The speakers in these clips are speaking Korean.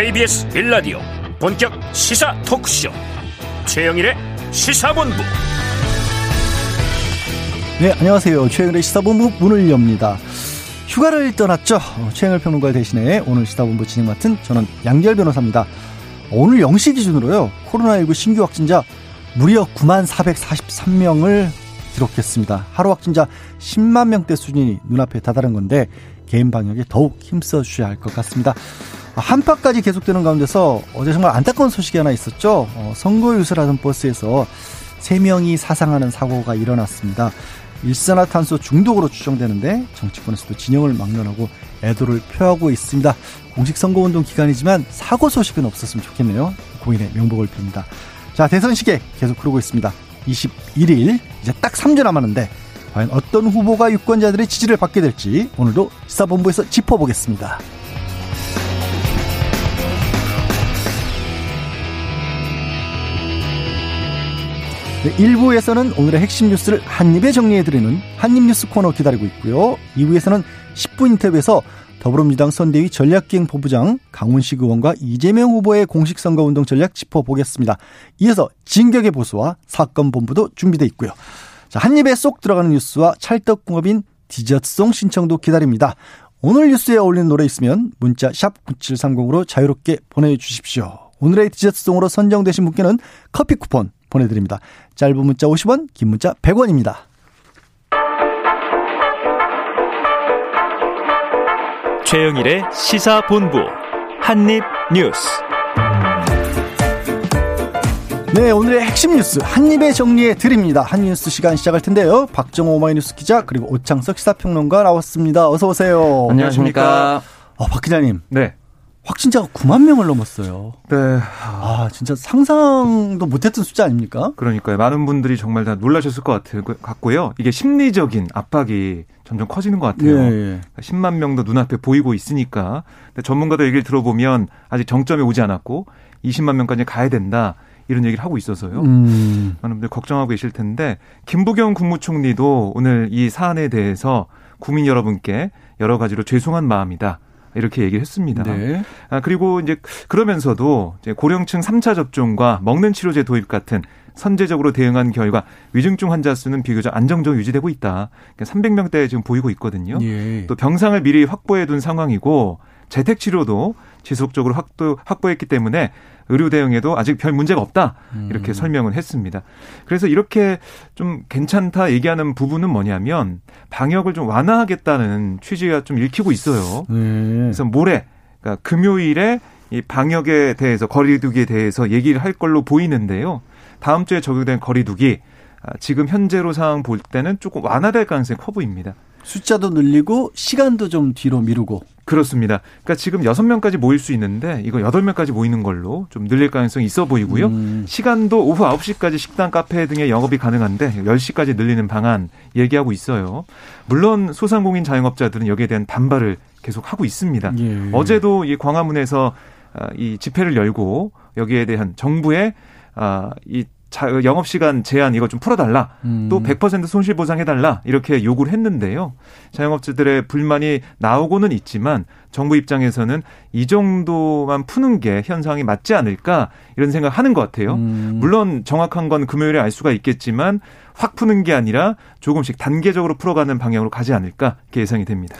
KBS 빌라디오 본격 시사 토크쇼 최영일의 시사본부 네, 안녕하세요. 최영일의 시사본부 문을 엽니다. 휴가를 떠났죠. 어, 최영일 평론가 대신에 오늘 시사본부 진행 맡은 저는 양결 변호사입니다. 오늘 0시 기준으로요. 코로나19 신규 확진자 무려 9만 443명을 기록했습니다. 하루 확진자 10만 명대 수준이 눈앞에 다다른 건데 개인 방역에 더욱 힘써 주셔야 할 것 같습니다. 한파까지 계속되는 가운데서 어제 정말 안타까운 소식이 하나 있었죠. 어, 선거 유세를 하던 버스에서 3명이 사상하는 사고가 일어났습니다. 일산화탄소 중독으로 추정되는데 정치권에서도 진영을 막론하고 애도를 표하고 있습니다. 공식 선거운동 기간이지만 사고 소식은 없었으면 좋겠네요. 고인의 명복을 빕니다. 자, 대선 시계 계속 흐르고 있습니다. 21일 이제 딱 3주 남았는데 과연 어떤 후보가 유권자들의 지지를 받게 될지 오늘도 시사본부에서 짚어보겠습니다. 네, 1부에서는 오늘의 핵심 뉴스를 한입에 정리해드리는 한입뉴스 코너 기다리고 있고요. 2부에서는 10분 인터뷰에서 더불어민주당 선대위 전략기행 본부장 강훈식 의원과 이재명 후보의 공식 선거운동 전략 짚어보겠습니다. 이어서 진격의 보수와 사건 본부도 준비되어 있고요. 자, 한 입에 쏙 들어가는 뉴스와 찰떡궁합인 디저트송 신청도 기다립니다. 오늘 뉴스에 어울리는 노래 있으면 문자 샵 9730으로 자유롭게 보내주십시오. 오늘의 디저트송으로 선정되신 분께는 커피 쿠폰 보내드립니다. 짧은 문자 50원, 긴 문자 100원입니다. 최영일의 시사본부 한입뉴스 네, 오늘의 핵심 뉴스 한입에 정리해 드립니다. 한뉴스 시간 시작할 텐데요. 박정호 오마이뉴스 기자 그리고 오창석 시사평론가 나왔습니다. 어서 오세요. 안녕하십니까. 어, 박 기자님. 네. 확진자가 9만 명을 넘었어요. 네. 아, 진짜 상상도 못했던 숫자 아닙니까? 그러니까요. 많은 분들이 정말 다 놀라셨을 것. 같고요. 이게 심리적인 압박이 점점 커지는 것 같아요. 예, 예. 10만 그러니까 명도 눈앞에 보이고 있으니까. 근데 전문가들 얘기를 들어보면 아직 정점에 오지 않았고 20만 명까지 가야 된다. 이런 얘기를 하고 있어서요. 음. 많은 분들 걱정하고 계실 텐데 김부겸 국무총리도 오늘 이 사안에 대해서 국민 여러분께 여러 가지로 죄송한 마음이다. 이렇게 얘기를 했습니다. 네. 아, 그리고 이제 그러면서도 이제 고령층 3차 접종과 먹는 치료제 도입 같은 선제적으로 대응한 결과 위중증 환자 수는 비교적 안정적으로 유지되고 있다. 그러니까 300명대 지금 보이고 있거든요. 예. 또 병상을 미리 확보해 둔 상황이고 재택 치료도 지속적으로 확보, 확보했기 때문에 의료 대응에도 아직 별 문제가 없다 이렇게 음. 설명을 했습니다. 그래서 이렇게 좀 괜찮다 얘기하는 부분은 뭐냐면 방역을 좀 완화하겠다는 취지가 좀 읽히고 있어요. 네. 그래서 모레 그러니까 금요일에 이 방역에 대해서 거리두기에 대해서 얘기를 할 걸로 보이는데요. 다음 주에 적용된 거리두기 아, 지금 현재로 상황 볼 때는 조금 완화될 가능성이 커 보입니다. 숫자도 늘리고 시간도 좀 뒤로 미루고. 그렇습니다. 그러니까 지금 여섯 명까지 모일 수 있는데 이거 여덟 명까지 모이는 걸로 좀 늘릴 가능성이 있어 보이고요. 음. 시간도 오후 아홉 시까지 식당, 카페 등의 영업이 가능한데 열시까지 늘리는 방안 얘기하고 있어요. 물론 소상공인 자영업자들은 여기에 대한 반발을 계속 하고 있습니다. 예. 어제도 이 광화문에서 아, 이 집회를 열고 여기에 대한 정부의 아, 이 자, 영업시간 제한 이거 좀 풀어달라. 음. 또100% 손실 보상해달라. 이렇게 요구를 했는데요. 자영업자들의 불만이 나오고는 있지만 정부 입장에서는 이 정도만 푸는 게 현상이 맞지 않을까 이런 생각 하는 것 같아요. 음. 물론 정확한 건 금요일에 알 수가 있겠지만 확 푸는 게 아니라 조금씩 단계적으로 풀어가는 방향으로 가지 않을까 이렇게 예상이 됩니다.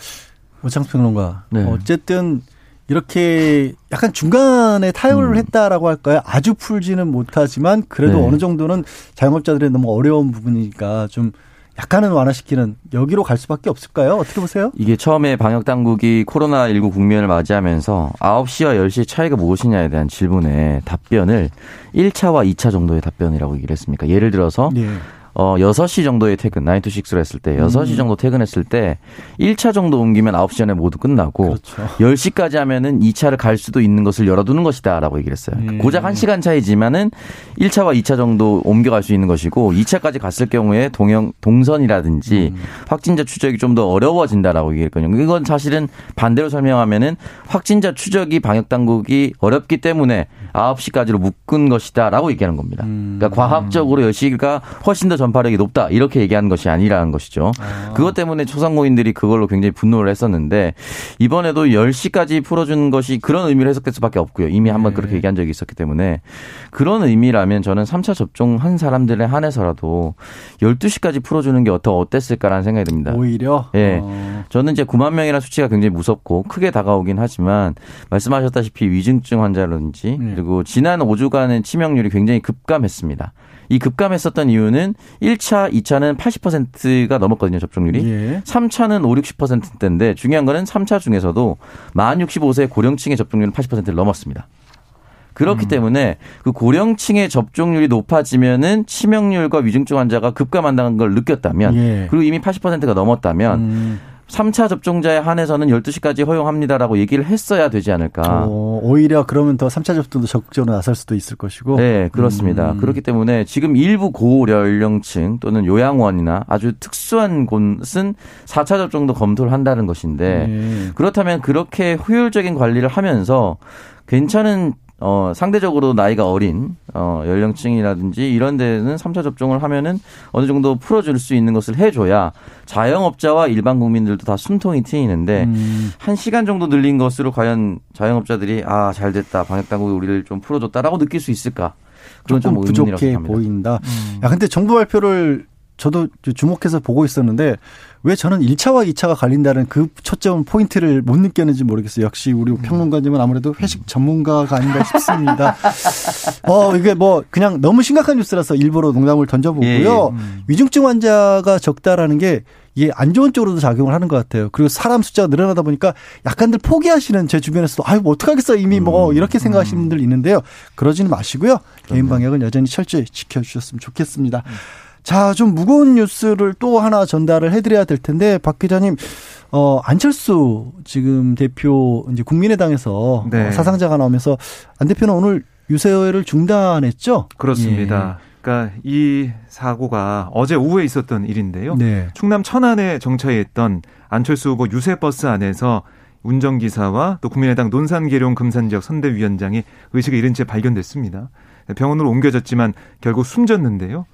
오창수 평론가. 네. 어쨌든 이렇게 약간 중간에 타협을 음. 했다라고 할까요? 아주 풀지는 못하지만 그래도 네. 어느 정도는 자영업자들의 너무 어려운 부분이니까 좀 약간은 완화시키는 여기로 갈 수밖에 없을까요? 어떻게 보세요? 이게 처음에 방역 당국이 코로나 19 국면을 맞이하면서 9시와 10시의 차이가 무엇이냐에 대한 질문에 답변을 1차와 2차 정도의 답변이라고 얘기를 했습니까? 예를 들어서 네. 어 6시 정도에 퇴근, 9 to 6로 했을 때 6시 음. 정도 퇴근했을 때 1차 정도 옮기면 9시 전에 모두 끝나고 그렇죠. 10시까지 하면은 2차를 갈 수도 있는 것을 열어두는 것이다 라고 얘기를 했어요. 음. 고작 1시간 차이지만은 1차와 2차 정도 옮겨갈 수 있는 것이고 2차까지 갔을 경우에 동영 동선이라든지 음. 확진자 추적이 좀 더 어려워진다라고 얘기했거든요. 이건 사실은 반대로 설명하면은 확진자 추적이 방역 당국이 어렵기 때문에 9시까지로 묶은 것이다 라고 얘기하는 겁니다. 음. 그러니까 과학적으로 10시가 훨씬 더 전파력이 높다 이렇게 얘기하는 것이 아니라는 것이죠. 아. 그것 때문에 초상공인들이 그걸로 굉장히 분노를 했었는데 이번에도 10시까지 풀어주는 것이 그런 의미로 해석될 수밖에 없고요. 이미 한번 네. 그렇게 얘기한 적이 있었기 때문에 그런 의미라면 저는 3차 접종한 사람들에 한해서라도 12시까지 풀어주는 게 더 어땠을까라는 생각이 듭니다. 오히려? 예. 어. 저는 이제 9만 명이라는 수치가 굉장히 무섭고 크게 다가오긴 하지만 말씀하셨다시피 위중증 환자라든지 네. 그리고 지난 5주간의 치명률이 굉장히 급감했습니다. 이 급감했었던 이유는 1차, 2차는 80%가 넘었거든요, 접종률이. 예. 3차는 5, 60%대인데 중요한 거는 3차 중에서도 만 65세 고령층의 접종률은 80%를 넘었습니다. 그렇기 음. 때문에 그 고령층의 접종률이 높아지면은 치명률과 위중증 환자가 급감한다는 걸 느꼈다면 예. 그리고 이미 80%가 넘었다면 음. 3차 접종자에 한해서는 12시까지 허용합니다라고 얘기를 했어야 되지 않을까. 어, 오히려 그러면 더 3차 접종도 적극적으로 나설 수도 있을 것이고. 네, 그렇습니다. 음. 그렇기 때문에 지금 일부 고연령층 또는 요양원이나 아주 특수한 곳은 4차 접종도 검토를 한다는 것인데 네. 그렇다면 그렇게 효율적인 관리를 하면서 괜찮은 어, 상대적으로 나이가 어린, 어, 연령층이라든지 이런 데는 3차 접종을 하면은 어느 정도 풀어줄 수 있는 것을 해줘야 자영업자와 일반 국민들도 다 숨통이 트이는데 음. 한 시간 정도 늘린 것으로 과연 자영업자들이 아, 잘 됐다. 방역당국이 우리를 좀 풀어줬다라고 느낄 수 있을까? 그건 좀 부족해 보인다. 음. 야, 근데 정부 발표를 저도 주목해서 보고 있었는데 왜 저는 1차와 2차가 갈린다는 그 초점 포인트를 못 느꼈는지 모르겠어요. 역시 우리 음. 평론가님은 아무래도 회식 전문가가 아닌가 싶습니다. 어, 이게 뭐 그냥 너무 심각한 뉴스라서 일부러 농담을 던져보고요. 예, 예. 음. 위중증 환자가 적다라는 게 이게 안 좋은 쪽으로도 작용을 하는 것 같아요. 그리고 사람 숫자가 늘어나다 보니까 약간들 포기하시는 제 주변에서도 아유, 뭐 어떡하겠어. 이미 뭐 음. 이렇게 생각하시는 분들 있는데요. 그러지는 마시고요. 개인 방역은 여전히 철저히 지켜주셨으면 좋겠습니다. 자, 좀 무거운 뉴스를 또 하나 전달을 해드려야 될 텐데, 박 기자님, 어, 안철수 지금 대표, 이제 국민의당에서 네. 어, 사상자가 나오면서 안 대표는 오늘 유세를 중단했죠? 그렇습니다. 예. 그러니까 이 사고가 어제 오후에 있었던 일인데요. 네. 충남 천안에 정차해 있던 안철수 후보 유세 버스 안에서 운전기사와 또 국민의당 논산계룡 금산 지역 선대위원장이 의식을 잃은 채 발견됐습니다. 병원으로 옮겨졌지만 결국 숨졌는데요.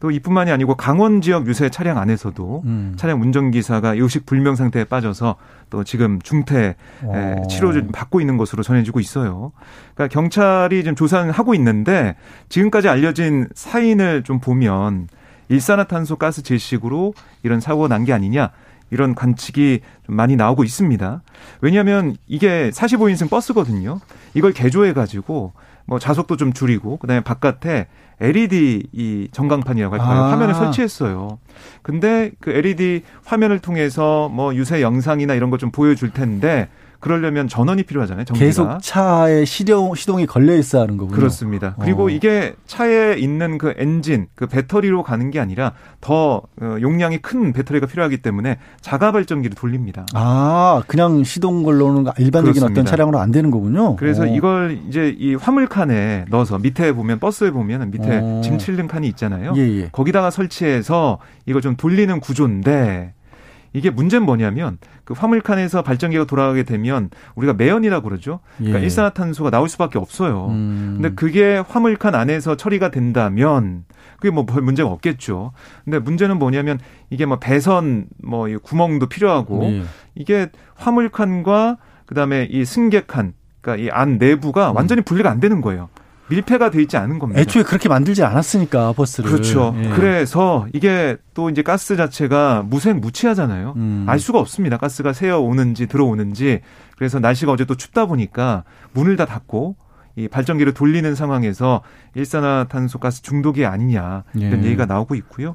또 이뿐만이 아니고 강원 지역 유세 차량 안에서도 음. 차량 운전기사가 의식 불명 상태에 빠져서 또 지금 중태 어. 치료를 받고 있는 것으로 전해지고 있어요. 그러니까 경찰이 지금 조사를 하고 있는데 지금까지 알려진 사인을 좀 보면 일산화탄소 가스 질식으로 이런 사고가 난 게 아니냐 이런 관측이 좀 많이 나오고 있습니다. 왜냐하면 이게 45인승 버스거든요. 이걸 개조해 가지고 뭐 자석도 좀 줄이고 그다음에 바깥에 LED 이 전광판이라고 할까요? 아. 화면을 설치했어요. 근데 그 LED 화면을 통해서 뭐 유세 영상이나 이런 거 좀 보여줄 텐데 그러려면 전원이 필요하잖아요. 전기가. 계속 차에 시동 시동이 걸려 있어야 하는 거군요. 그렇습니다. 그리고 어. 이게 차에 있는 그 엔진, 그 배터리로 가는 게 아니라 더 어, 용량이 큰 배터리가 필요하기 때문에 자가 발전기를 돌립니다. 아, 그냥 시동 걸러오는 일반적인 그렇습니다. 어떤 차량으로 안 되는 거군요. 그래서 어. 이걸 이제 이 화물칸에 넣어서 밑에 보면 버스에 보면 밑에 어. 짐 실는 칸이 있잖아요. 예, 예. 거기다가 설치해서 이걸 좀 돌리는 구조인데 이게 문제는 뭐냐면 그 화물칸에서 발전기가 돌아가게 되면 우리가 매연이라고 그러죠. 그러니까 예. 일산화탄소가 나올 수밖에 없어요. 음. 근데 그게 화물칸 안에서 처리가 된다면 그게 뭐별 문제가 없겠죠. 근데 문제는 뭐냐면 이게 뭐 배선 뭐 구멍도 필요하고 예. 이게 화물칸과 그다음에 이 승객칸 그러니까 이 안 내부가 음. 완전히 분리가 안 되는 거예요. 밀폐가 돼 있지 않은 겁니다. 애초에 그렇게 만들지 않았으니까 버스를. 그렇죠. 예. 그래서 이게 또 이제 가스 자체가 무색무취하잖아요. 음. 알 수가 없습니다. 가스가 새어 오는지 들어오는지. 그래서 날씨가 어제 또 춥다 보니까 문을 다 닫고 이 발전기를 돌리는 상황에서 일산화탄소 가스 중독이 아니냐 이런 예. 얘기가 나오고 있고요.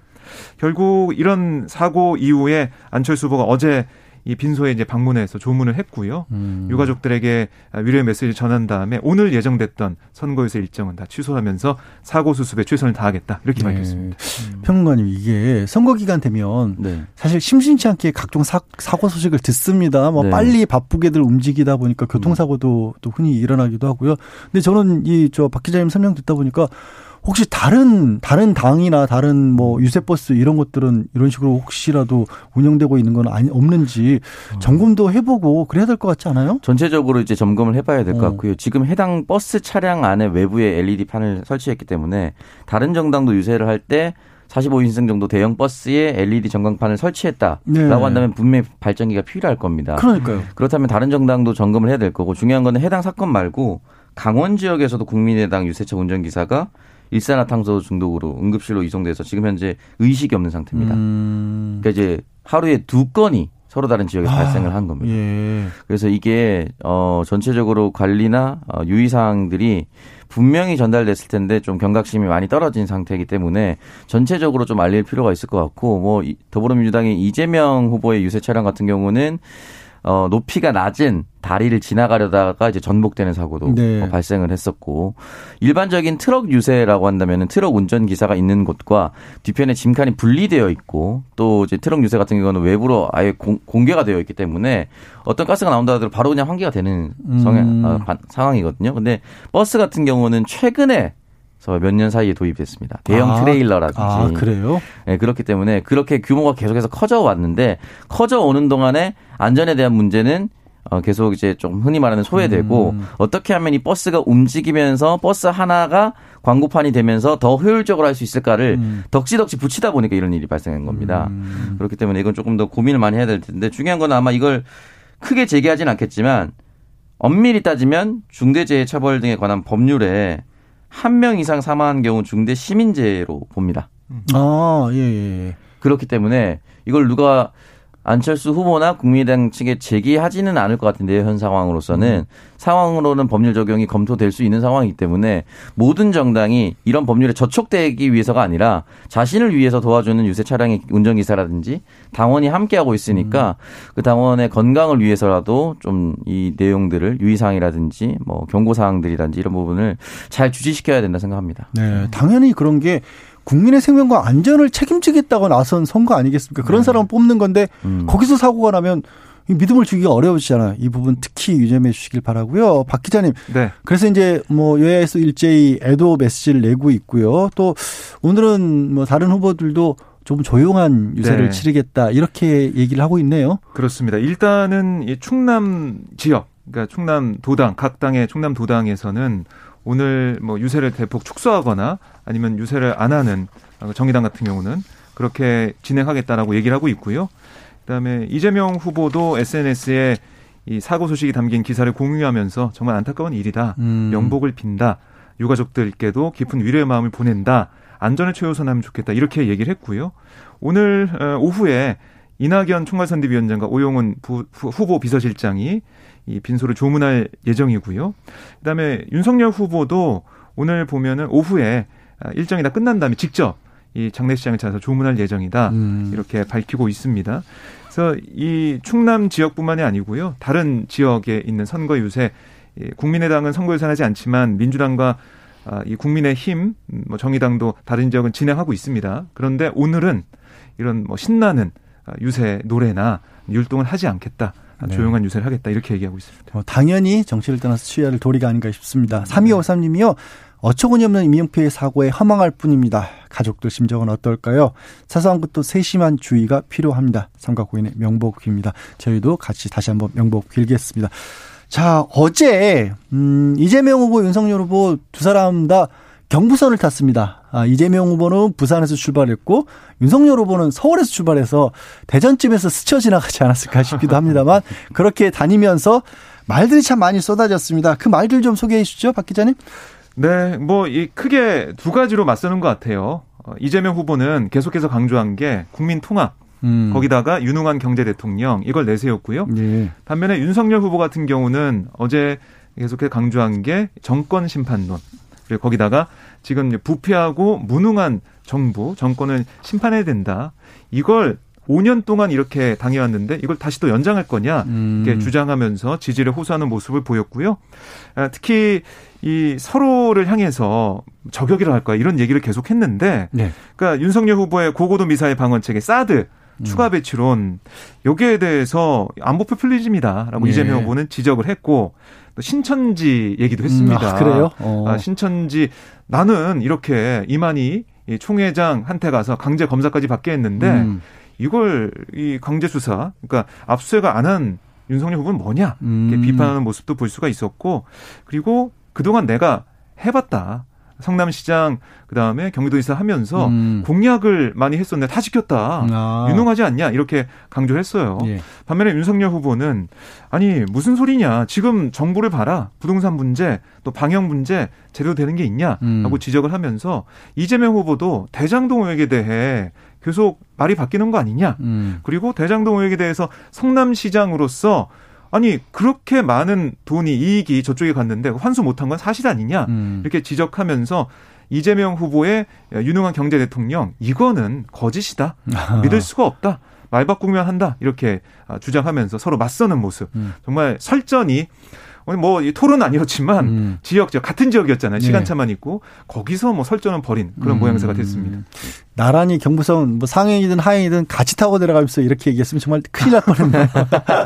결국 이런 사고 이후에 안철수 후보가 어제 이 빈소에 이제 방문해서 조문을 했고요. 음. 유가족들에게 위로의 메시지를 전한 다음에 오늘 예정됐던 선거유세 일정은 다 취소하면서 사고 수습에 최선을 다하겠다 이렇게 네. 밝혔습니다. 음. 평론가님 이게 선거 기간 되면 네. 사실 심심치 않게 각종 사, 고 소식을 듣습니다. 뭐 네. 빨리 바쁘게들 움직이다 보니까 교통사고도 또 흔히 일어나기도 하고요. 근데 저는 이 저 박 기자님 설명 듣다 보니까 혹시 다른 다른 당이나 다른 뭐 유세버스 이런 것들은 이런 식으로 혹시라도 운영되고 있는 건 아니 없는지 어. 점검도 해보고 그래야 될 것 같지 않아요? 전체적으로 이제 점검을 해봐야 될것 어. 같고요. 지금 해당 버스 차량 안에 외부에 LED 판을 설치했기 때문에 다른 정당도 유세를 할 때 45인승 정도 대형 버스에 LED 전광판을 설치했다라고 네. 한다면 분명히 발전기가 필요할 겁니다. 그러니까요. 그렇다면 다른 정당도 점검을 해야 될 거고 중요한 거는 해당 사건 말고 강원 지역에서도 국민의당 유세차 운전기사가 일산화탄소 중독으로 응급실로 이송돼서 지금 현재 의식이 없는 상태입니다. 음... 그러니까 이제 하루에 두 건이 서로 다른 지역에 아, 발생을 한 겁니다. 예. 그래서 이게 어 전체적으로 관리나 어, 유의 사항들이 분명히 전달됐을 텐데 좀 경각심이 많이 떨어진 상태이기 때문에 전체적으로 좀 알릴 필요가 있을 것 같고 뭐 더불어민주당의 이재명 후보의 유세 차량 같은 경우는 어, 높이가 낮은 다리를 지나가려다가 이제 전복되는 사고도 네. 어, 발생을 했었고 일반적인 트럭 유세라고 한다면은 트럭 운전 기사가 있는 곳과 뒤편에 짐칸이 분리되어 있고 또 이제 트럭 유세 같은 경우는 외부로 아예 공, 개가 되어 있기 때문에 어떤 가스가 나온다 하더라도 바로 그냥 환기가 되는 성향, 음. 어, 상황이거든요. 근데 버스 같은 경우는 최근에 몇년 사이에 도입됐습니다. 대형 아, 트레일러라든지. 아, 그래요? 네, 그렇기 때문에 그렇게 규모가 계속해서 커져 왔는데 커져 오는 동안에 안전에 대한 문제는 어, 계속 이제 좀 흔히 말하는 소외되고 음. 어떻게 하면 이 버스가 움직이면서 버스 하나가 광고판이 되면서 더 효율적으로 할 수 있을까를 음. 덕지덕지 붙이다 보니까 이런 일이 발생한 겁니다. 음. 그렇기 때문에 이건 조금 더 고민을 많이 해야 될 텐데 중요한 건 아마 이걸 크게 제기하진 않겠지만 엄밀히 따지면 중대재해 처벌 등에 관한 법률에 한 명 이상 사망한 경우 중대 시민재로 봅니다. 아, 예, 예. 예. 그렇기 때문에 이걸 누가 안철수 후보나 국민의당 측에 제기하지는 않을 것 같은데요. 현 상황으로서는 음. 상황으로는 법률 적용이 검토될 수 있는 상황이기 때문에 모든 정당이 이런 법률에 저촉되기 위해서가 아니라 자신을 위해서 도와주는 유세 차량의 운전기사라든지 당원이 함께하고 있으니까 음. 그 당원의 건강을 위해서라도 좀 이 내용들을 유의사항이라든지 뭐 경고사항들이라든지 이런 부분을 잘 주지시켜야 된다 생각합니다. 네, 당연히 그런 게 국민의 생명과 안전을 책임지겠다고 나선 선거 아니겠습니까? 그런 네. 사람을 뽑는 건데 음. 거기서 사고가 나면 믿음을 주기가 어려우시잖아요. 이 부분 특히 유념해 주시길 바라고요. 박 기자님. 네. 그래서 이제 뭐 여야에서 일제히 애도 메시지를 내고 있고요. 또 오늘은 뭐 다른 후보들도 좀 조용한 유세를 네. 치르겠다 이렇게 얘기를 하고 있네요. 그렇습니다. 일단은 이 충남 지역, 그러니까 충남 도당 각 당의 충남 도당에서는 오늘 뭐 유세를 대폭 축소하거나 아니면 유세를 안 하는 정의당 같은 경우는 그렇게 진행하겠다라고 얘기를 하고 있고요. 그다음에 이재명 후보도 SNS에 이 사고 소식이 담긴 기사를 공유하면서 정말 안타까운 일이다. 음. 명복을 빈다. 유가족들께도 깊은 위로의 마음을 보낸다. 안전을 최우선하면 좋겠다. 이렇게 얘기를 했고요. 오늘 어, 오후에 이낙연 총괄선대위원장과 오용훈 후보 비서실장이 이 빈소를 조문할 예정이고요. 그다음에 윤석열 후보도 오늘 보면은 오후에 일정이 다 끝난 다음에 직접 이 장례식장에 찾아서 조문할 예정이다. 음. 이렇게 밝히고 있습니다. 그래서 이 충남 지역뿐만이 아니고요. 다른 지역에 있는 선거 유세 국민의당은 선거 유세하지 않지만 민주당과 아, 이 국민의힘, 뭐 정의당도 다른 지역은 진행하고 있습니다. 그런데 오늘은 이런 뭐 신나는 유세 노래나 율동을 하지 않겠다. 네. 조용한 유세를 하겠다 이렇게 얘기하고 있습니다. 어, 당연히 정치를 떠나서 취하를 도리가 아닌가 싶습니다. 3253님이요. 어처구니 없는 이명표의 사고에 허망할 뿐입니다. 가족들 심정은 어떨까요? 사소한 것도 세심한 주의가 필요합니다. 삼각고인의 명복입니다. 저희도 같이 다시 한번 명복 빌겠습니다. 자, 어제 음 이재명 후보, 윤석열 후보 두 사람 다 경부선을 탔습니다. 아, 이재명 후보는 부산에서 출발했고 윤석열 후보는 서울에서 출발해서 대전쯤에서 스쳐 지나가지 않았을까 싶기도 합니다만 그렇게 다니면서 말들이 참 많이 쏟아졌습니다. 그 말들 좀 소개해 주시죠, 박 기자님. 네, 뭐 이 크게 두 가지로 맞서는 것 같아요. 어, 이재명 후보는 계속해서 강조한 게 국민 통합, 음. 거기다가 유능한 경제 대통령 이걸 내세웠고요. 예. 반면에 윤석열 후보 같은 경우는 어제 계속해서 강조한 게 정권 심판론. 그리고 거기다가 지금 부패하고 무능한 정부, 정권을 심판해야 된다. 이걸 5년 동안 이렇게 당해왔는데 이걸 다시 또 연장할 거냐 이렇게 음. 주장하면서 지지를 호소하는 모습을 보였고요. 아, 특히 이 서로를 향해서 저격이라 할까 이런 얘기를 계속했는데, 네. 그러니까 윤석열 후보의 고고도 미사일 방어책의 사드 음. 추가 배치론 여기에 대해서 안보 포퓰리즘이다라고 예. 이재명 후보는 지적을 했고 또 신천지 얘기도 했습니다. 음, 아, 그래요? 어. 아, 신천지 나는 이렇게 이만희 총회장한테 가서 강제 검사까지 받게 했는데 음. 이걸 이 강제 수사 그러니까 압수수색을 안 한 윤석열 후보는 뭐냐 이렇게 음. 비판하는 모습도 볼 수가 있었고 그리고 그동안 내가 해봤다. 성남시장 그다음에 경기도지사 하면서 음. 공약을 많이 했었는데 다 지켰다. 아. 유능하지 않냐 이렇게 강조를 했어요. 예. 반면에 윤석열 후보는 아니 무슨 소리냐. 지금 정부를 봐라. 부동산 문제 또 방역 문제 제대로 되는 게 있냐 음. 하고 음. 지적을 하면서 이재명 후보도 대장동 의혹에 대해 계속 말이 바뀌는 거 아니냐. 음. 그리고 대장동 의혹에 대해서 성남시장으로서 아니 그렇게 많은 돈이 이익이 저쪽에 갔는데 환수 못한 건 사실 아니냐? 음. 이렇게 지적하면서 이재명 후보의 유능한 경제 대통령 이거는 거짓이다. 믿을 수가 없다. 말 바꾸면 한다. 이렇게 주장하면서 서로 맞서는 모습. 음. 정말 설전이 뭐 토론 아니었지만 음. 지역 지 같은 지역이었잖아요. 네. 시간차만 있고 거기서 뭐 설전을 벌인 그런 음. 모양새가 됐습니다. 나란히 경부선 뭐 상행이든 하행이든 같이 타고 내려가면서 이렇게 얘기했으면 정말 큰일 날 뻔했네요.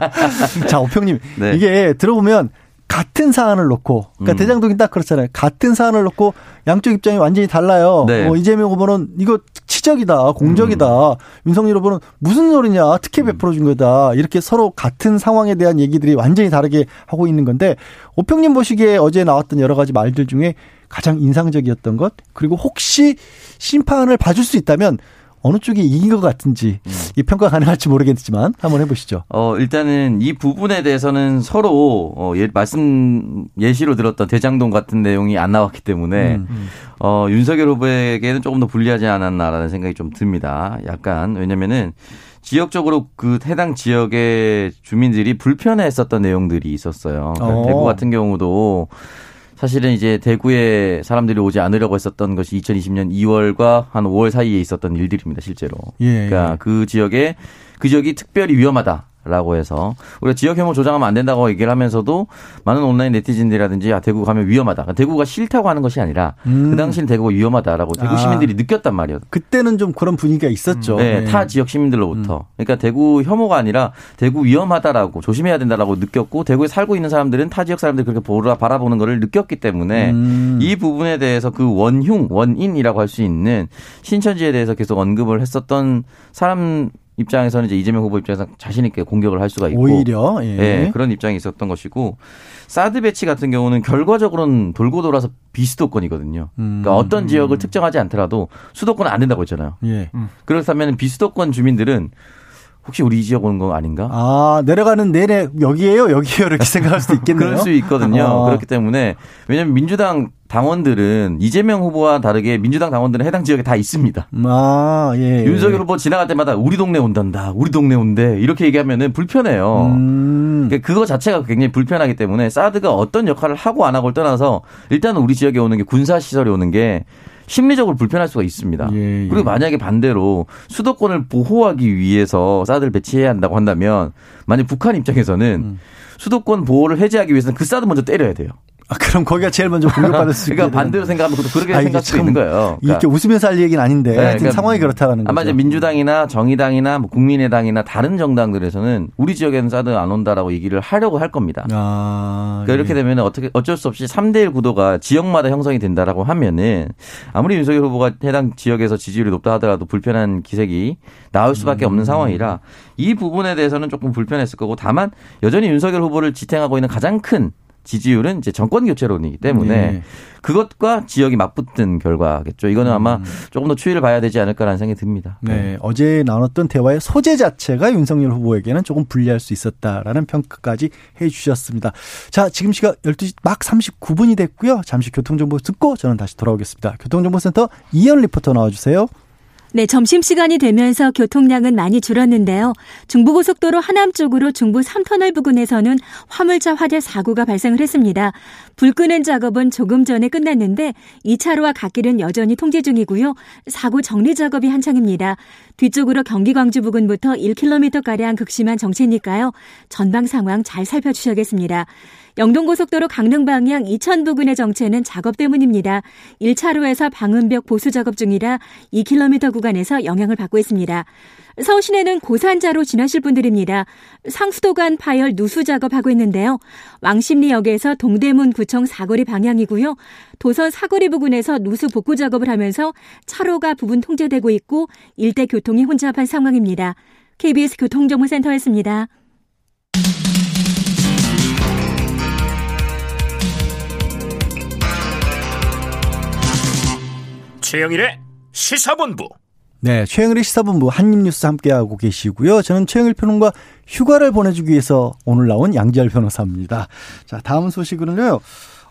자, 오평님 네. 이게 들어보면 같은 사안을 놓고 그러니까 음. 대장동이 딱 그렇잖아요. 같은 사안을 놓고 양쪽 입장이 완전히 달라요. 네. 뭐 이재명 후보는 이거 치적이다, 공적이다. 음. 윤석열 후보는 무슨 소리냐, 특혜 음. 베풀어 준 거다. 이렇게 서로 같은 상황에 대한 얘기들이 완전히 다르게 하고 있는 건데 오평님 보시기에 어제 나왔던 여러 가지 말들 중에 가장 인상적이었던 것 그리고 혹시 심판을 봐줄 수 있다면 어느 쪽이 이긴 것 같은지 음. 이 평가 가능할지 모르겠지만 한번 해보시죠. 어 일단은 이 부분에 대해서는 서로 어, 예, 말씀 예시로 들었던 대장동 같은 내용이 안 나왔기 때문에 음. 음. 어 윤석열 후보에게는 조금 더 불리하지 않았나라는 생각이 좀 듭니다. 약간 왜냐면은 지역적으로 그 해당 지역의 주민들이 불편해했었던 내용들이 있었어요. 그러니까 어. 대구 같은 경우도 사실은 이제 대구에 사람들이 오지 않으려고 했었던 것이 2020년 2월과 한 5월 사이에 있었던 일들입니다, 실제로. 예, 그러니까 예. 그 지역에 그 지역이 특별히 위험하다. 라고 해서 우리가 지역 혐오 조장하면 안 된다고 얘기를 하면서도 많은 온라인 네티즌들이라든지 아 대구 가면 위험하다. 그러니까 대구가 싫다고 하는 것이 아니라 음. 그 당시는 대구가 위험하다라고 대구 아. 시민들이 느꼈단 말이에요. 그때는 좀 그런 분위기가 있었죠. 네, 네. 타 지역 시민들로부터. 음. 그러니까 대구 혐오가 아니라 대구 위험하다라고 조심해야 된다라고 느꼈고 대구에 살고 있는 사람들은 타 지역 사람들이 그렇게 보라 바라보는 것을 느꼈기 때문에 음. 이 부분에 대해서 그 원흉 원인이라고 할 수 있는 신천지에 대해서 계속 언급을 했었던 사람 입장에서는 이제 이재명 후보 입장에서 자신 있게 공격을 할 수가 있고 오히려 예. 네, 그런 입장이 있었던 것이고 사드 배치 같은 경우는 결과적으로는 돌고 돌아서 비수도권이거든요. 음. 그러니까 어떤 지역을 특정하지 않더라도 수도권은 안 된다고 했잖아요. 예. 음. 그렇다면 비수도권 주민들은 혹시 우리 지역 오는 거 아닌가? 아, 내려가는 내내 여기에요? 여기에요? 이렇게 생각할 수도 있겠네요. 그럴 수 있거든요. 아. 그렇기 때문에 왜냐면 민주당 당원들은 이재명 후보와 다르게 민주당 당원들은 해당 지역에 다 있습니다. 아, 예. 예. 윤석열 후보 지나갈 때마다 우리 동네 온단다. 우리 동네 온대. 이렇게 얘기하면은 불편해요. 음. 그러니까 그거 자체가 굉장히 불편하기 때문에 사드가 어떤 역할을 하고 안 하고를 떠나서 일단은 우리 지역에 오는 게 군사 시설이 오는 게 심리적으로 불편할 수가 있습니다. 예, 예. 그리고 만약에 반대로 수도권을 보호하기 위해서 사드를 배치해야 한다고 한다면 만약 북한 입장에서는 음. 수도권 보호를 해제하기 위해서는 그 사드 먼저 때려야 돼요. 아, 그럼 거기가 제일 먼저 공격받을 수 그러니까 반대로 생각하면 그렇게 아, 생각할 수 있는 거예요. 그러니까. 이렇게 웃으면서 할 얘기는 아닌데 네, 그러니까 상황이 그렇다는 거죠. 아마 이제 민주당이나 정의당이나 뭐 국민의당이나 다른 정당들에서는 우리 지역에는 사드 안 온다라고 얘기를 하려고 할 겁니다. 아, 그러니까 예. 이렇게 되면 어떻게 어쩔 수 없이 3대1 구도가 지역마다 형성이 된다라고 하면은 아무리 윤석열 후보가 해당 지역에서 지지율이 높다 하더라도 불편한 기색이 나올 수밖에 음. 없는 상황이라 이 부분에 대해서는 조금 불편했을 거고 다만 여전히 윤석열 후보를 지탱하고 있는 가장 큰 지지율은 이제 정권 교체론이기 때문에 네. 그것과 지역이 맞붙는 결과겠죠. 이거는 아마 음. 조금 더 추이를 봐야 되지 않을까라는 생각이 듭니다. 네. 네. 어제 나눴던 대화의 소재 자체가 윤석열 후보에게는 조금 불리할 수 있었다라는 평가까지 해 주셨습니다. 자, 지금 시각 12시 막 39분이 됐고요. 잠시 교통정보 듣고 저는 다시 돌아오겠습니다. 교통정보센터 이현 리포터 나와주세요. 네, 점심시간이 되면서 교통량은 많이 줄었는데요. 중부고속도로 하남 쪽으로 중부 3터널 부근에서는 화물차 화재 사고가 발생을 했습니다. 불 끄는 작업은 조금 전에 끝났는데 2차로와 갓길은 여전히 통제 중이고요. 사고 정리 작업이 한창입니다. 뒤쪽으로 경기 광주 부근부터 1km가량 극심한 정체니까요. 전방 상황 잘 살펴주셔야겠습니다. 영동고속도로 강릉 방향 이천 부근의 정체는 작업 때문입니다. 1차로에서 방음벽 보수 작업 중이라 2km 구간에서 영향을 받고 있습니다. 서울 시내는 고산자로 지나실 분들입니다. 상수도간 파열 누수 작업하고 있는데요. 왕십리역에서 동대문 구청 사거리 방향이고요. 도선 사거리 부근에서 누수 복구 작업을 하면서 차로가 부분 통제되고 있고 일대 교통이 혼잡한 상황입니다. KBS 교통정보센터였습니다. 최영일의 시사본부. 네, 최영일의 시사본부 한입뉴스 함께하고 계시고요. 저는 최영일 평론가 휴가를 보내주기 위해서 오늘 나온 양지열 변호사입니다. 자, 다음 소식은요.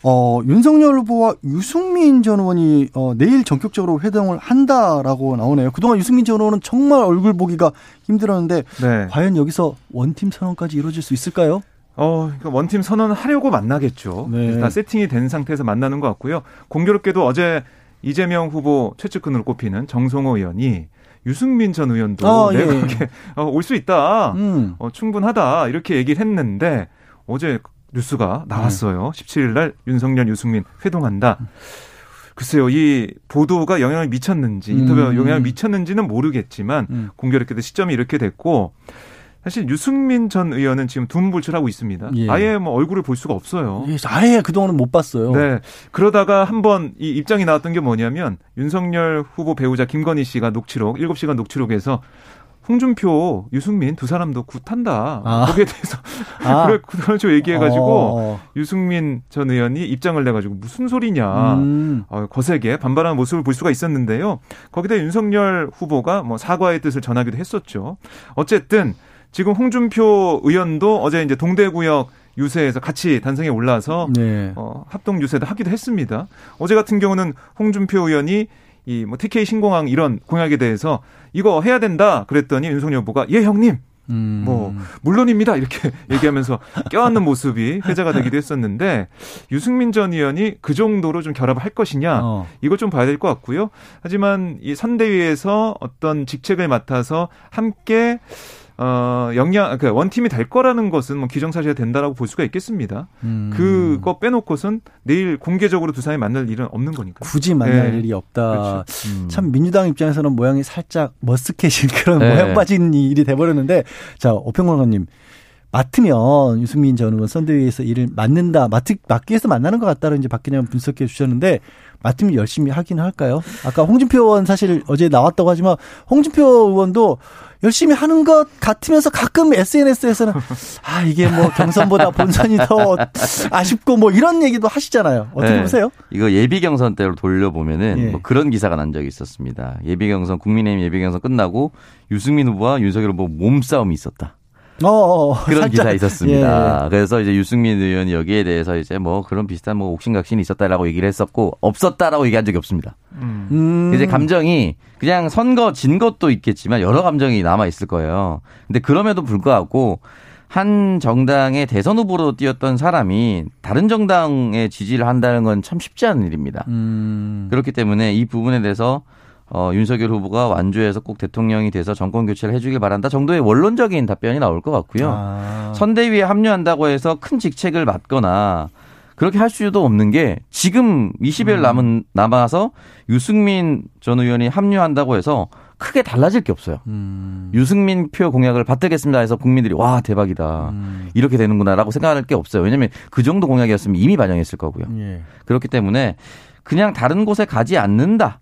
어, 윤석열 후보와 유승민 전 의원이 어, 내일 전격적으로 회동을 한다라고 나오네요. 그동안 유승민 전 의원은 정말 얼굴 보기가 힘들었는데 네. 과연 여기서 원팀 선언까지 이루어질 수 있을까요? 어, 그러니까 원팀 선언하려고 만나겠죠. 네. 일단 세팅이 된 상태에서 만나는 것 같고요. 공교롭게도 어제 이재명 후보 최측근으로 꼽히는 정성호 의원이 유승민 전 의원도 아, 내가 예. 예. 어, 올수 있다, 음. 어, 충분하다 이렇게 얘기를 했는데 어제 뉴스가 나왔어요. 네. 17일 날 윤석열, 유승민 회동한다. 글쎄요, 이 보도가 영향을 미쳤는지, 인터뷰가 음. 영향을 미쳤는지는 모르겠지만, 음. 공교롭게도 시점이 이렇게 됐고, 사실 유승민 전 의원은 지금 둔불출하고 있습니다. 예. 아예 뭐 얼굴을 볼 수가 없어요. 예, 아예 그동안은 못 봤어요. 네. 그러다가 한번 이 입장이 나왔던 게 뭐냐면 윤석열 후보 배우자 김건희 씨가 녹취록 7시간 녹취록에서 홍준표, 유승민 두 사람도 굿한다. 아. 거기에 대해서 아. 그래 그런 식으로 얘기해가지고 어, 어. 유승민 전 의원이 입장을 내가지고 무슨 소리냐 음. 어, 거세게 반발하는 모습을 볼 수가 있었는데요. 거기다 윤석열 후보가 뭐 사과의 뜻을 전하기도 했었죠. 어쨌든 지금 홍준표 의원도 어제 이제 동대구역 유세에서 같이 단상에 올라서 네. 어, 합동 유세도 하기도 했습니다. 어제 같은 경우는 홍준표 의원이 이 뭐 TK 신공항 이런 공약에 대해서 이거 해야 된다 그랬더니 윤석열 후보가 예 형님 음. 뭐 물론입니다 이렇게 얘기하면서 껴안는 모습이 회자가 되기도 했었는데 유승민 전 의원이 그 정도로 좀 결합을 할 것이냐 어. 이걸 좀 봐야 될 것 같고요. 하지만 이 선대위에서 어떤 직책을 맡아서 함께 어, 영양, 그 원팀이 될 거라는 것은 뭐 기정사실이 된다라고 볼 수가 있겠습니다. 음. 그거 빼놓고선 내일 공개적으로 두 사람이 만날 일은 없는 거니까. 굳이 만날 네. 일이 없다. 그렇죠. 음. 참 민주당 입장에서는 모양이 살짝 머쓱해진 그런 네. 모양 빠진 일이 돼버렸는데 자, 오평론가님. 맡으면 유승민 전 의원 선대위에서 일을 맡는다, 맡, 맡기 위해서 만나는 것 같다는 이제 박기념 분석해 주셨는데 맡으면 열심히 하긴 할까요? 아까 홍준표 의원 사실 어제 나왔다고 하지만 홍준표 의원도 열심히 하는 것 같으면서 가끔 SNS에서는 아 이게 뭐 경선보다 본선이 더 아쉽고 뭐 이런 얘기도 하시잖아요. 어떻게 네. 보세요? 이거 예비 경선 때로 돌려보면은 예. 뭐 그런 기사가 난 적이 있었습니다. 예비 경선 국민의힘 예비 경선 끝나고 유승민 후보와 윤석열 후보 몸싸움이 있었다. 어, 어, 어, 그런 살짝, 기사 있었습니다. 예, 예. 그래서 이제 유승민 의원이 여기에 대해서 이제 뭐 그런 비슷한 뭐 옥신각신이 있었다라고 얘기를 했었고 없었다라고 얘기한 적이 없습니다. 음. 이제 감정이 그냥 선거 진 것도 있겠지만 여러 감정이 남아 있을 거예요. 근데 그럼에도 불구하고 한 정당의 대선 후보로 뛰었던 사람이 다른 정당에 지지를 한다는 건 참 쉽지 않은 일입니다. 음. 그렇기 때문에 이 부분에 대해서 어, 윤석열 후보가 완주해서 꼭 대통령이 돼서 정권 교체를 해주길 바란다 정도의 원론적인 답변이 나올 것 같고요. 아. 선대위에 합류한다고 해서 큰 직책을 맡거나 그렇게 할 수도 없는 게 지금 20일 음. 남은 남아서 유승민 전 의원이 합류한다고 해서 크게 달라질 게 없어요. 음. 유승민 표 공약을 받들겠습니다 해서 국민들이 와 대박이다 음. 이렇게 되는구나라고 생각할 게 없어요. 왜냐하면 그 정도 공약이었으면 이미 반영했을 거고요. 예. 그렇기 때문에 그냥 다른 곳에 가지 않는다.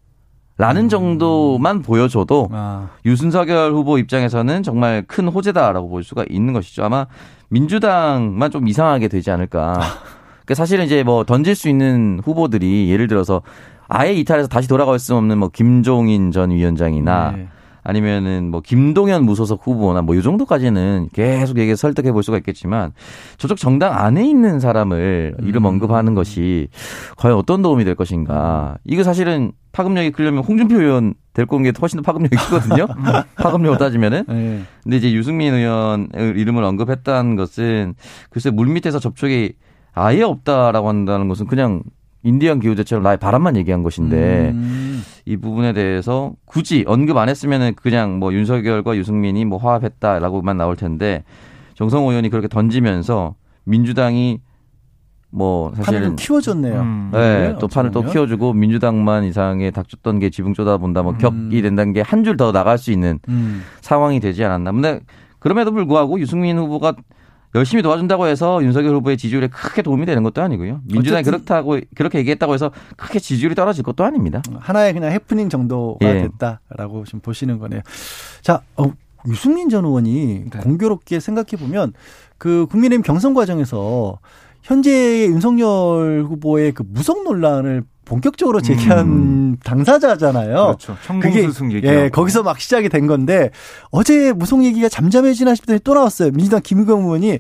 라는 음. 정도만 보여줘도 아. 유순석열 후보 입장에서는 정말 큰 호재다라고 볼 수가 있는 것이죠. 아마 민주당만 좀 이상하게 되지 않을까. 그러니까 사실은 이제 뭐 던질 수 있는 후보들이 예를 들어서 아예 이탈해서 다시 돌아갈 수 없는 뭐 김종인 전 위원장이나 네. 아니면은 뭐 김동연 무소속 후보나 뭐 이 정도까지는 계속 얘기 설득해 볼 수가 있겠지만 저쪽 정당 안에 있는 사람을 이름 음. 언급하는 것이 과연 어떤 도움이 될 것인가. 이거 사실은 파급력이 크려면 홍준표 의원 될고 온 게 훨씬 더 파급력이 크거든요. 파급력으로 따지면은. 네. 근데 이제 유승민 의원 이름을 언급했다는 것은 글쎄 물밑에서 접촉이 아예 없다라고 한다는 것은 그냥 인디언 기후제처럼 나의 바람만 얘기한 것인데 음. 이 부분에 대해서 굳이 언급 안 했으면은 그냥 뭐 윤석열과 유승민이 뭐 화합했다라고만 나올 텐데 정성호 의원이 그렇게 던지면서 민주당이 뭐 사실은 판을 키워줬네요. 음. 네, 네, 또 판을 또 키워주고 민주당만 이상하게 닥쳤던 게 지붕 쏟아본다, 뭐 음. 격이 된다는 게 한 줄 더 나갈 수 있는 음. 상황이 되지 않았나. 근데 그럼에도 불구하고 유승민 후보가 열심히 도와준다고 해서 윤석열 후보의 지지율에 크게 도움이 되는 것도 아니고요. 민주당이 그렇다고 그렇게 얘기했다고 해서 크게 지지율이 떨어질 것도 아닙니다. 하나의 그냥 해프닝 정도가 예. 됐다라고 좀 보시는 거네요. 자, 어, 유승민 전 의원이 네. 공교롭게 생각해 보면 그 국민의힘 경선 과정에서 현재 윤석열 후보의 그 무속 논란을 본격적으로 제기한 음. 당사자잖아요. 그렇죠. 청공수승 얘기. 예, 거기서 막 시작이 된 건데 어제 무속 얘기가 잠잠해지나 싶더니 또 나왔어요. 민주당 김의겸 의원이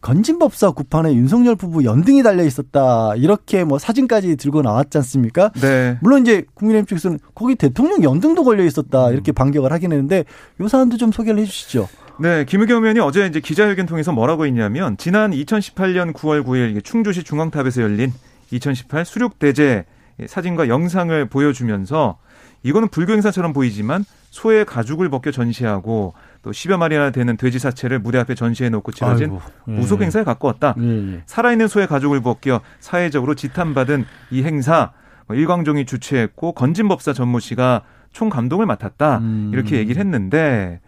건진법사 구판에 윤석열 부부 연등이 달려 있었다. 이렇게 뭐 사진까지 들고 나왔지 않습니까? 네. 물론 이제 국민의힘 측에서는 거기 대통령 연등도 걸려 있었다. 이렇게 반격을 하긴 했는데 요 사안도 좀 소개를 해 주시죠. 네, 김의겸 의원이 어제 이제 기자회견 통해서 뭐라고 했냐면 지난 2018년 9월 9일 충주시 중앙탑에서 열린 2018 수륙 대제 사진과 영상을 보여주면서 이거는 불교 행사처럼 보이지만 소의 가죽을 벗겨 전시하고 또 10여 마리나 되는 돼지 사체를 무대 앞에 전시해 놓고 치러진 예. 무속 행사에 가까웠다. 예, 예. 살아있는 소의 가죽을 벗겨 사회적으로 지탄받은 이 행사 뭐 일광종이 주최했고 건진법사 전무 씨가 총 감독을 맡았다. 음. 이렇게 얘기를 했는데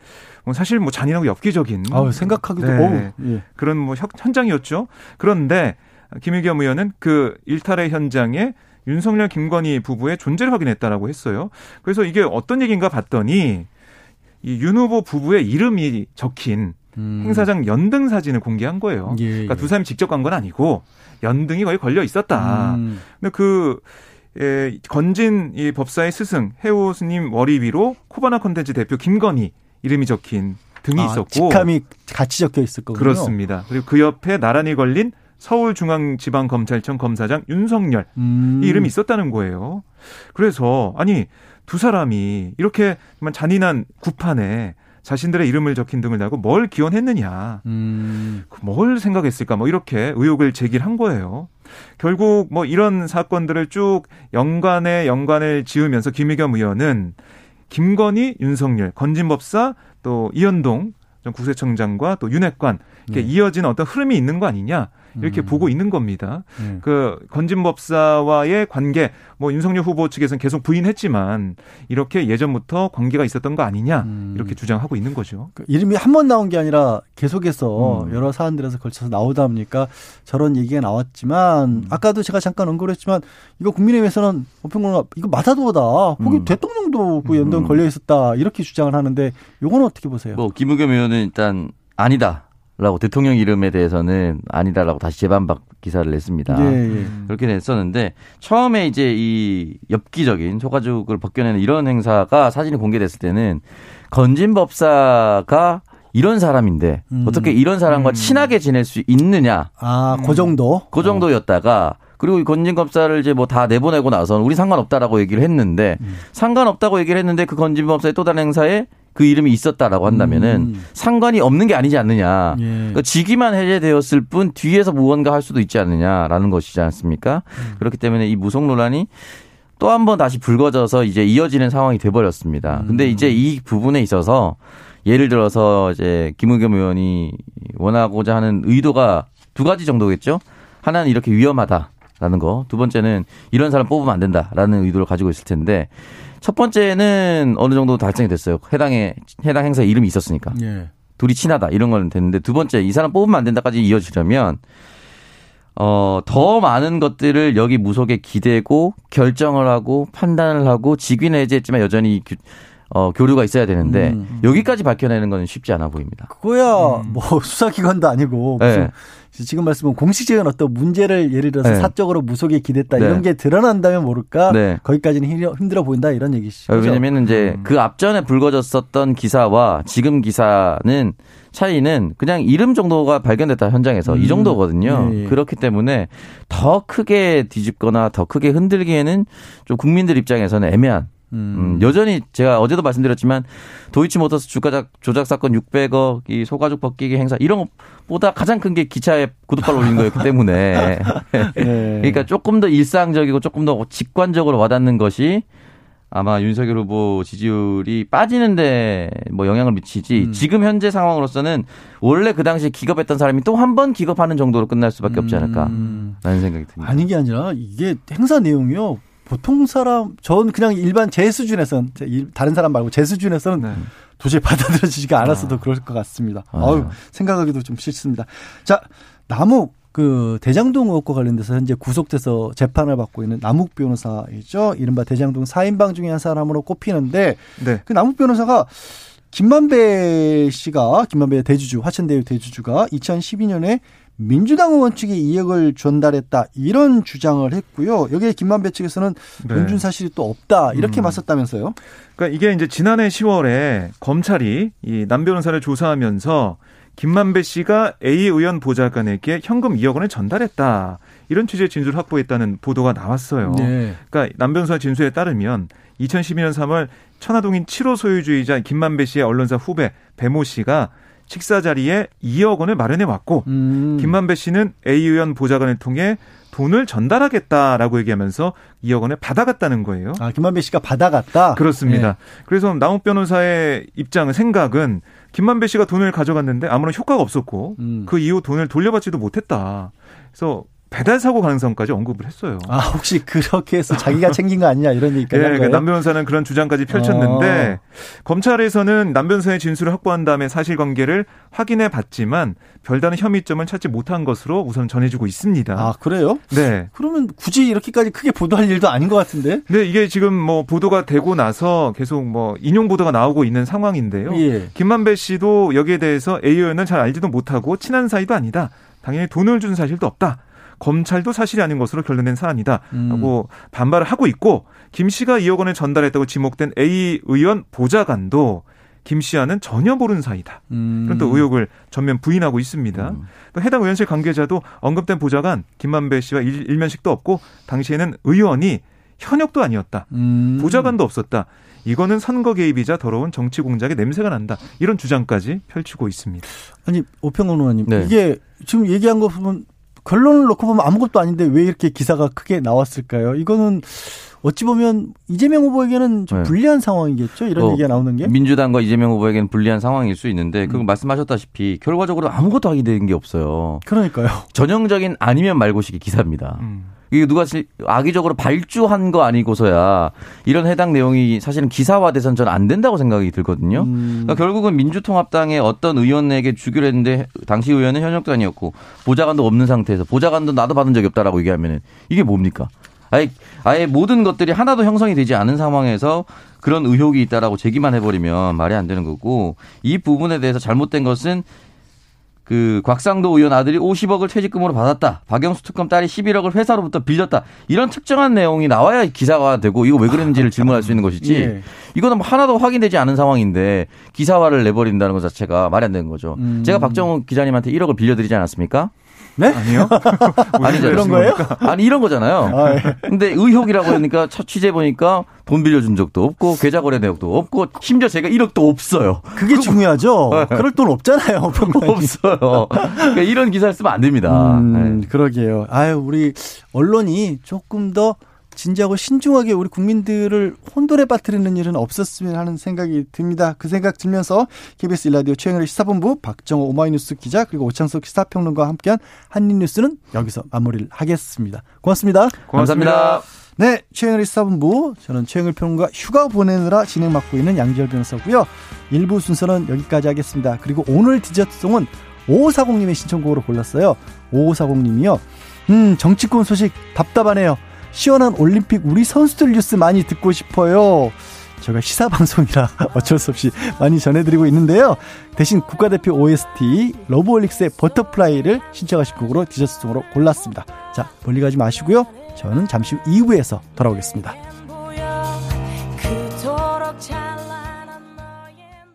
뭐 사실 뭐 잔인하고 엽기적인 아 생각하기도 네, 예. 그런 뭐 현장이었죠. 그런데 김의겸 의원은 그 일탈의 현장에 윤석열 김건희 부부의 존재를 확인했다라고 했어요. 그래서 이게 어떤 얘기인가 봤더니 이 윤 후보 부부의 이름이 적힌 음. 행사장 연등 사진을 공개한 거예요. 예, 그러니까 두 사람이 직접 간 건 아니고 연등이 거의 걸려 있었다. 음. 근데 그 에, 건진 이 법사의 스승 해우 스님 머리 위로 코바나 컨텐츠 대표 김건희 이름이 적힌 등이 아, 있었고 직함이 같이 적혀 있을 거군요. 그렇습니다. 그리고 그 옆에 나란히 걸린 서울중앙지방검찰청 검사장 윤석열 음. 이 이름이 있었다는 거예요. 그래서 아니 두 사람이 이렇게 잔인한 구판에 자신들의 이름을 적힌 등을 달고 뭘 기원했느냐, 음. 그뭘 생각했을까, 뭐 이렇게 의혹을 제기한 거예요. 결국 뭐 이런 사건들을 쭉 연관에 연관을 지으면서 김의겸 의원은 김건희, 윤석열, 건진법사, 또 이현동 전 국세청장과 또 윤핵관 이렇게 네. 이어진 어떤 흐름이 있는 거 아니냐 이렇게 음. 보고 있는 겁니다. 네. 그 건진법사와의 관계 뭐 윤석열 후보 측에서는 계속 부인했지만 이렇게 예전부터 관계가 있었던 거 아니냐 음. 이렇게 주장하고 있는 거죠. 그 이름이 한 번 나온 게 아니라 계속해서 음. 여러 사안들에서 걸쳐서 나오다 보니까 저런 얘기가 나왔지만 음. 아까도 제가 잠깐 언급했지만 이거 국민의힘에서는 어평론가 이거 마사도다 거기 음. 대통령도 그 연동 음. 걸려 있었다 이렇게 주장을 하는데 요거는 어떻게 보세요? 뭐 김의겸 의원은 일단 아니다. 라고 대통령 이름에 대해서는 아니다라고 다시 재반박 기사를 냈습니다. 예, 예. 그렇게 냈었는데 처음에 이제 이 엽기적인 소가죽을 벗겨내는 이런 행사가 사진이 공개됐을 때는 건진 법사가 이런 사람인데 음. 어떻게 이런 사람과 음. 친하게 지낼 수 있느냐? 아, 그 정도? 그 정도였다가 그리고 건진법사를 이제 뭐 다 내보내고 나서는 우리 상관없다라고 얘기를 했는데 음. 상관없다고 얘기를 했는데 그 건진법사의 또 다른 행사에 그 이름이 있었다라고 한다면은 음. 상관이 없는 게 아니지 않느냐. 예. 그러니까 직위만 해제되었을 뿐 뒤에서 무언가 할 수도 있지 않느냐라는 것이지 않습니까? 음. 그렇기 때문에 이 무속 논란이 또 한 번 다시 불거져서 이제 이어지는 상황이 돼버렸습니다. 음. 근데 이제 이 부분에 있어서 예를 들어서 이제 김의겸 의원이 원하고자 하는 의도가 두 가지 정도겠죠. 하나는 이렇게 위험하다라는 거. 두 번째는 이런 사람 뽑으면 안 된다라는 의도를 가지고 있을 텐데 첫 번째는 어느 정도 달성이 됐어요. 해당에 해당 행사 이름이 있었으니까. 예. 둘이 친하다 이런 건 됐는데 두 번째 이 사람 뽑으면 안 된다까지 이어지려면 어, 더 많은 것들을 여기 무속에 기대고 결정을 하고 판단을 하고 직위는 해제했지만 여전히 어, 교류가 있어야 되는데 음. 여기까지 밝혀내는 건 쉽지 않아 보입니다. 그거야 음. 뭐 수사기관도 아니고 무슨 네. 지금 말씀은 공식적인 어떤 문제를 예를 들어서 네. 사적으로 무속에 기댔다 네. 이런 게 드러난다면 모를까 네. 거기까지는 힘들어 보인다 이런 얘기시죠. 왜냐면 이제 음. 그 앞전에 불거졌었던 기사와 지금 기사는 차이는 그냥 이름 정도가 발견됐다 현장에서 음. 이 정도거든요. 예, 예. 그렇기 때문에 더 크게 뒤집거나 더 크게 흔들기에는 좀 국민들 입장에서는 애매한 음. 음, 여전히 제가 어제도 말씀드렸지만 도이치모터스 주가 조작 사건 600억 이 소가죽 벗기기 행사 이런 것보다 가장 큰 게 기차에 구두발 올린 거였기 때문에 네. 그러니까 조금 더 일상적이고 조금 더 직관적으로 와닿는 것이 아마 윤석열 후보 지지율이 빠지는데 뭐 영향을 미치지 음. 지금 현재 상황으로서는 원래 그 당시에 기겁했던 사람이 또 한 번 기겁하는 정도로 끝날 수밖에 없지 않을까라는 음. 생각이 듭니다. 아닌 게 아니라 이게 행사 내용이요 보통 사람 전 그냥 일반 제 수준에서는 다른 사람 말고 제 수준에서는 네. 도저히 받아들여지지가 않았어도 아. 그럴 것 같습니다. 아. 어우, 생각하기도 좀 싫습니다. 자, 남욱 그 대장동 의혹과 관련돼서 현재 구속돼서 재판을 받고 있는 남욱 변호사이죠. 이른바 대장동 4인방 중에 한 사람으로 꼽히는데 네. 그 남욱 변호사가 김만배 씨가 김만배 대주주 화천대유 대주주가 2012년에 민주당 의원 측이 2억을 전달했다 이런 주장을 했고요. 여기에 김만배 측에서는 네. 돈준 사실이 또 없다 이렇게 음. 맞섰다면서요. 그러니까 이게 이제 지난해 10월에 검찰이 이 남 변호사를 조사하면서 김만배 씨가 A 의원 보좌관에게 현금 2억 원을 전달했다. 이런 취지의 진술을 확보했다는 보도가 나왔어요. 네. 그러니까 남 변호사 진술에 따르면 2012년 3월 천화동인 7호 소유주의자 김만배 씨의 언론사 후배 배모 씨가 식사 자리에 2억 원을 마련해 왔고 음. 김만배 씨는 A 의원 보좌관을 통해 돈을 전달하겠다라고 얘기하면서 2억 원을 받아갔다는 거예요. 아, 김만배 씨가 받아갔다? 그렇습니다. 네. 그래서 남욱 변호사의 입장은 생각은 김만배 씨가 돈을 가져갔는데 아무런 효과가 없었고 음. 그 이후 돈을 돌려받지도 못했다. 그래서 배달 사고 가능성까지 언급을 했어요. 아 혹시 그렇게 해서 자기가 챙긴 거 아니냐 이런 얘기까지 네, 그러니까 남 변호사는 그런 주장까지 펼쳤는데 어. 검찰에서는 남 변호사의 진술을 확보한 다음에 사실관계를 확인해 봤지만 별다른 혐의점을 찾지 못한 것으로 우선 전해지고 있습니다. 아 그래요? 네. 그러면 굳이 이렇게까지 크게 보도할 일도 아닌 것 같은데? 네, 이게 지금 뭐 보도가 되고 나서 계속 뭐 인용 보도가 나오고 있는 상황인데요. 예. 김만배 씨도 여기에 대해서 A 의원은 잘 알지도 못하고 친한 사이도 아니다. 당연히 돈을 준 사실도 없다. 검찰도 사실이 아닌 것으로 결론낸 사안이다. 라고 음. 반발을 하고 있고 김 씨가 2억 원을 전달했다고 지목된 A 의원 보좌관도 김 씨와는 전혀 모르는 사이다. 음. 이런 또 의혹을 전면 부인하고 있습니다. 음. 또 해당 의원실 관계자도 언급된 보좌관 김만배 씨와 일, 면식도 없고 당시에는 의원이 현역도 아니었다. 음. 보좌관도 없었다. 이거는 선거 개입이자 더러운 정치 공작의 냄새가 난다. 이런 주장까지 펼치고 있습니다. 아니 오평원 의원님 네. 이게 지금 얘기한 거 보면 결론을 놓고 보면 아무것도 아닌데 왜 이렇게 기사가 크게 나왔을까요? 이거는 어찌 보면 이재명 후보에게는 좀 네. 불리한 상황이겠죠. 이런 어, 얘기가 나오는 게 민주당과 이재명 후보에게는 불리한 상황일 수 있는데 그 음. 말씀하셨다시피 결과적으로 아무것도 하게 된 게 없어요. 그러니까요. 전형적인 아니면 말고식의 기사입니다. 음. 이게 누가 악의적으로 발주한 거 아니고서야 이런 해당 내용이 사실은 기사화돼선 저는 안 된다고 생각이 들거든요. 음. 그러니까 결국은 민주통합당의 어떤 의원에게 주기로 했는데 당시 의원은 현역도 아니었고 보좌관도 없는 상태에서 보좌관도 나도 받은 적이 없다라고 얘기하면은 이게 뭡니까? 아예, 아예 모든 것들이 하나도 형성이 되지 않은 상황에서 그런 의혹이 있다라고 제기만 해버리면 말이 안 되는 거고 이 부분에 대해서 잘못된 것은 그 곽상도 의원 아들이 50억을 퇴직금으로 받았다. 박영수 특검 딸이 11억을 회사로부터 빌렸다. 이런 특정한 내용이 나와야 기사가 되고 이거 왜 그랬는지를 질문할 수 있는 것이지. 예. 이거는 뭐 하나도 확인되지 않은 상황인데 기사화를 내버린다는 것 자체가 말이 안 되는 거죠. 음. 제가 박정우 기자님한테 1억을 빌려드리지 않았습니까? 네? 아니요. 아니죠. 그런 거예요? 아니 이런 거잖아요. 아, 예. 근데 의혹이라고 하니까 첫 취재 보니까 돈 빌려준 적도 없고 계좌 거래 내역도 없고 심지어 제가 1억도 없어요. 그게 그, 중요하죠. 네. 그럴 돈 없잖아요. 없어요. 그러니까 이런 기사를 쓰면 안 됩니다. 음, 네. 그러게요. 아유 우리 언론이 조금 더 진지하고 신중하게 우리 국민들을 혼돈에 빠뜨리는 일은 없었으면 하는 생각이 듭니다. 그 생각 들면서 KBS 일라디오 최영일의 시사본부 박정호 오마이뉴스 기자 그리고 오창석 시사평론가와 함께한 한입뉴스는 여기서 마무리를 하겠습니다. 고맙습니다. 고맙습니다. 네, 최영일의 시사본부 저는 최영일 평론가 휴가 보내느라 진행 맡고 있는 양지열 변호사고요. 일부 순서는 여기까지 하겠습니다. 그리고 오늘 디저트송은 5540님의 신청곡으로 골랐어요. 5540님이요. 음, 정치권 소식 답답하네요. 시원한 올림픽 우리 선수들 뉴스 많이 듣고 싶어요. 제가 시사 방송이라 어쩔 수 없이 많이 전해드리고 있는데요. 대신 국가대표 OST 러브홀릭스의 버터플라이를 신청하신 곡으로 디저트송으로 골랐습니다. 자 멀리 가지 마시고요. 저는 잠시 후 2부에서 돌아오겠습니다.